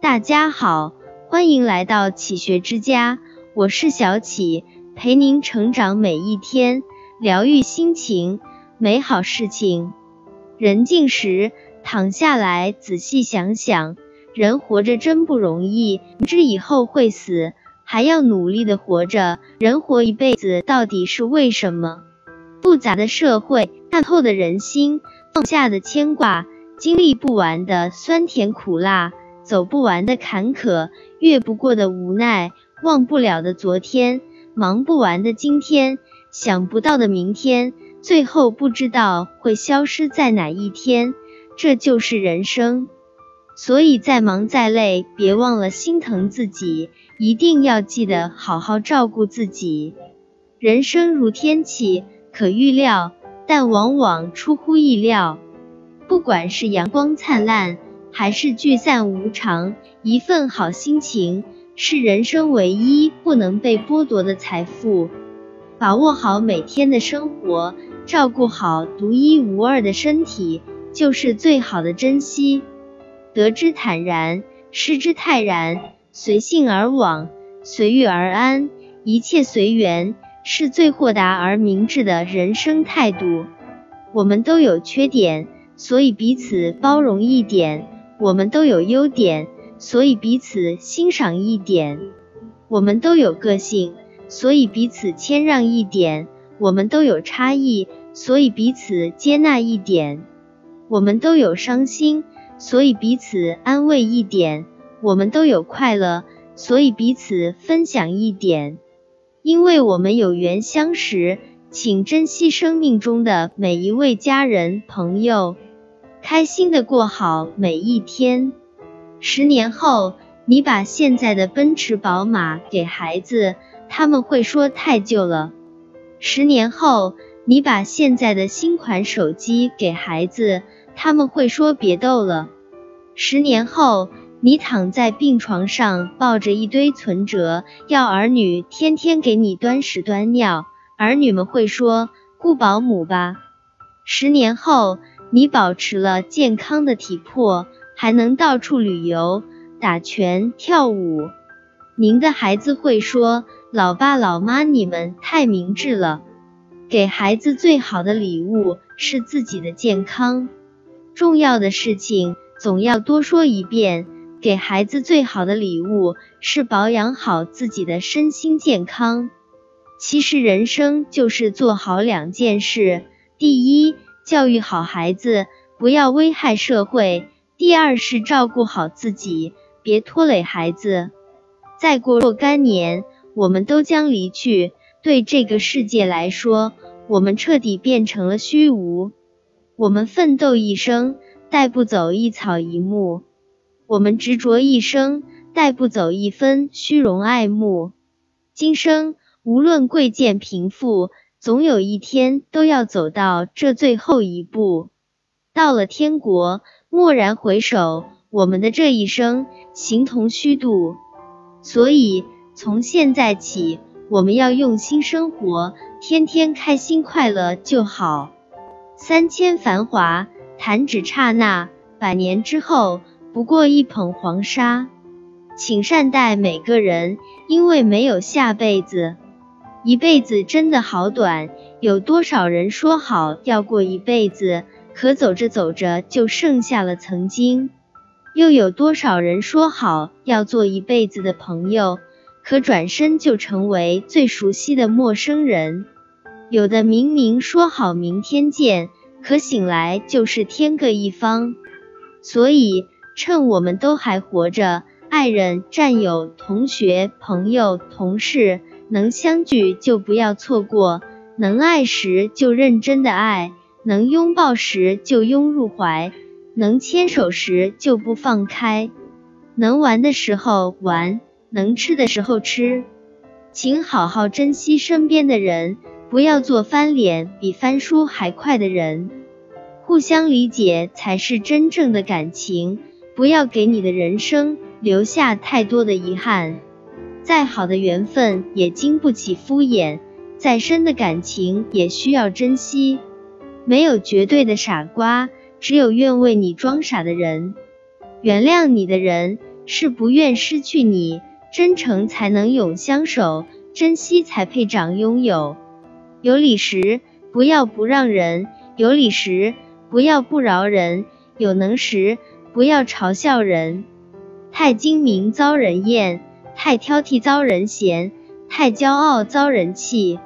大家好，欢迎来到启学之家，我是小启，陪您成长每一天，疗愈心情，美好事情。人静时，躺下来仔细想想，人活着真不容易，明知以后会死，还要努力的活着。人活一辈子，到底是为什么？复杂的社会，看透的人心，放下的牵挂，经历不完的酸甜苦辣。走不完的坎坷，越不过的无奈，忘不了的昨天，忙不完的今天，想不到的明天，最后不知道会消失在哪一天。这就是人生。所以再忙再累，别忘了心疼自己，一定要记得好好照顾自己。人生如天气，可预料，但往往出乎意料。不管是阳光灿烂。还是聚散无常，一份好心情是人生唯一不能被剥夺的财富。把握好每天的生活，照顾好独一无二的身体，就是最好的珍惜。得之坦然，失之泰然，随性而往，随遇而安，一切随缘，是最豁达而明智的人生态度。我们都有缺点，所以彼此包容一点。我们都有优点，所以彼此欣赏一点；我们都有个性，所以彼此谦让一点；我们都有差异，所以彼此接纳一点；我们都有伤心，所以彼此安慰一点；我们都有快乐，所以彼此分享一点。因为我们有缘相识，请珍惜生命中的每一位家人朋友。开心的过好每一天。十年后，你把现在的奔驰、宝马给孩子，他们会说太旧了；十年后，你把现在的新款手机给孩子，他们会说别逗了；十年后，你躺在病床上抱着一堆存折，要儿女天天给你端屎端尿，儿女们会说雇保姆吧；十年后。你保持了健康的体魄，还能到处旅游、打拳、跳舞。您的孩子会说：“老爸老妈，你们太明智了。”给孩子最好的礼物是自己的健康。重要的事情总要多说一遍。给孩子最好的礼物是保养好自己的身心健康。其实人生就是做好两件事：第一，教育好孩子，不要危害社会。第二是照顾好自己，别拖累孩子。再过若干年，我们都将离去。对这个世界来说，我们彻底变成了虚无。我们奋斗一生，带不走一草一木；我们执着一生，带不走一分虚荣爱慕。今生无论贵贱贫富。总有一天都要走到这最后一步，到了天国，蓦然回首，我们的这一生形同虚度。所以从现在起，我们要用心生活，天天开心快乐就好。三千繁华，弹指刹那，百年之后，不过一捧黄沙。请善待每个人，因为没有下辈子。一辈子真的好短，有多少人说好要过一辈子，可走着走着就剩下了曾经；又有多少人说好要做一辈子的朋友，可转身就成为最熟悉的陌生人。有的明明说好明天见，可醒来就是天各一方。所以，趁我们都还活着，爱人、战友、同学、朋友、同事。能相聚就不要错过，能爱时就认真的爱，能拥抱时就拥入怀，能牵手时就不放开，能玩的时候玩，能吃的时候吃。请好好珍惜身边的人，不要做翻脸比翻书还快的人。互相理解才是真正的感情，不要给你的人生留下太多的遗憾。再好的缘分也经不起敷衍，再深的感情也需要珍惜。没有绝对的傻瓜，只有愿为你装傻的人。原谅你的人，是不愿失去你，真诚才能永相守，珍惜才配长拥有。有理时不要不让人，有理时不要不饶人，有能时不要嘲笑人。太精明遭人厌，太挑剔遭人嫌，太骄傲遭人弃。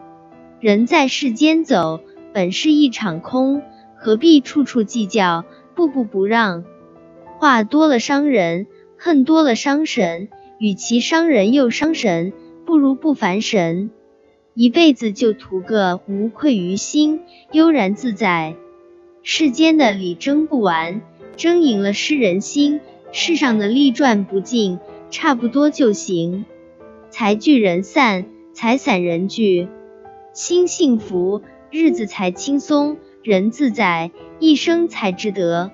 人在世间走，本是一场空，何必处处计较，步步不让？话多了伤人，恨多了伤神。与其伤人又伤神，不如不烦神。一辈子就图个无愧于心，悠然自在。世间的理争不完，争赢了失人心；世上的利赚不尽，差不多就行。财聚人散，财散人聚。心幸福，日子才轻松；人自在，一生才值得。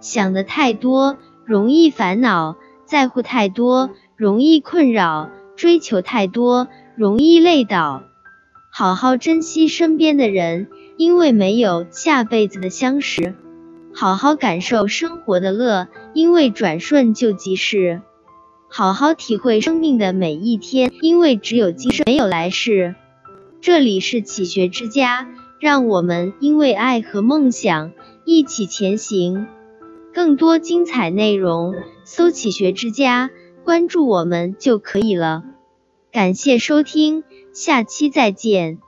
想的太多，容易烦恼；在乎太多，容易困扰；追求太多，容易累倒。好好珍惜身边的人，因为没有下辈子的相识；好好感受生活的乐，因为转瞬就即逝；好好体会生命的每一天，因为只有今生没有来世。这里是启学之家，让我们因为爱和梦想一起前行。更多精彩内容，搜“启学之家”，关注我们就可以了。感谢收听。下期再见。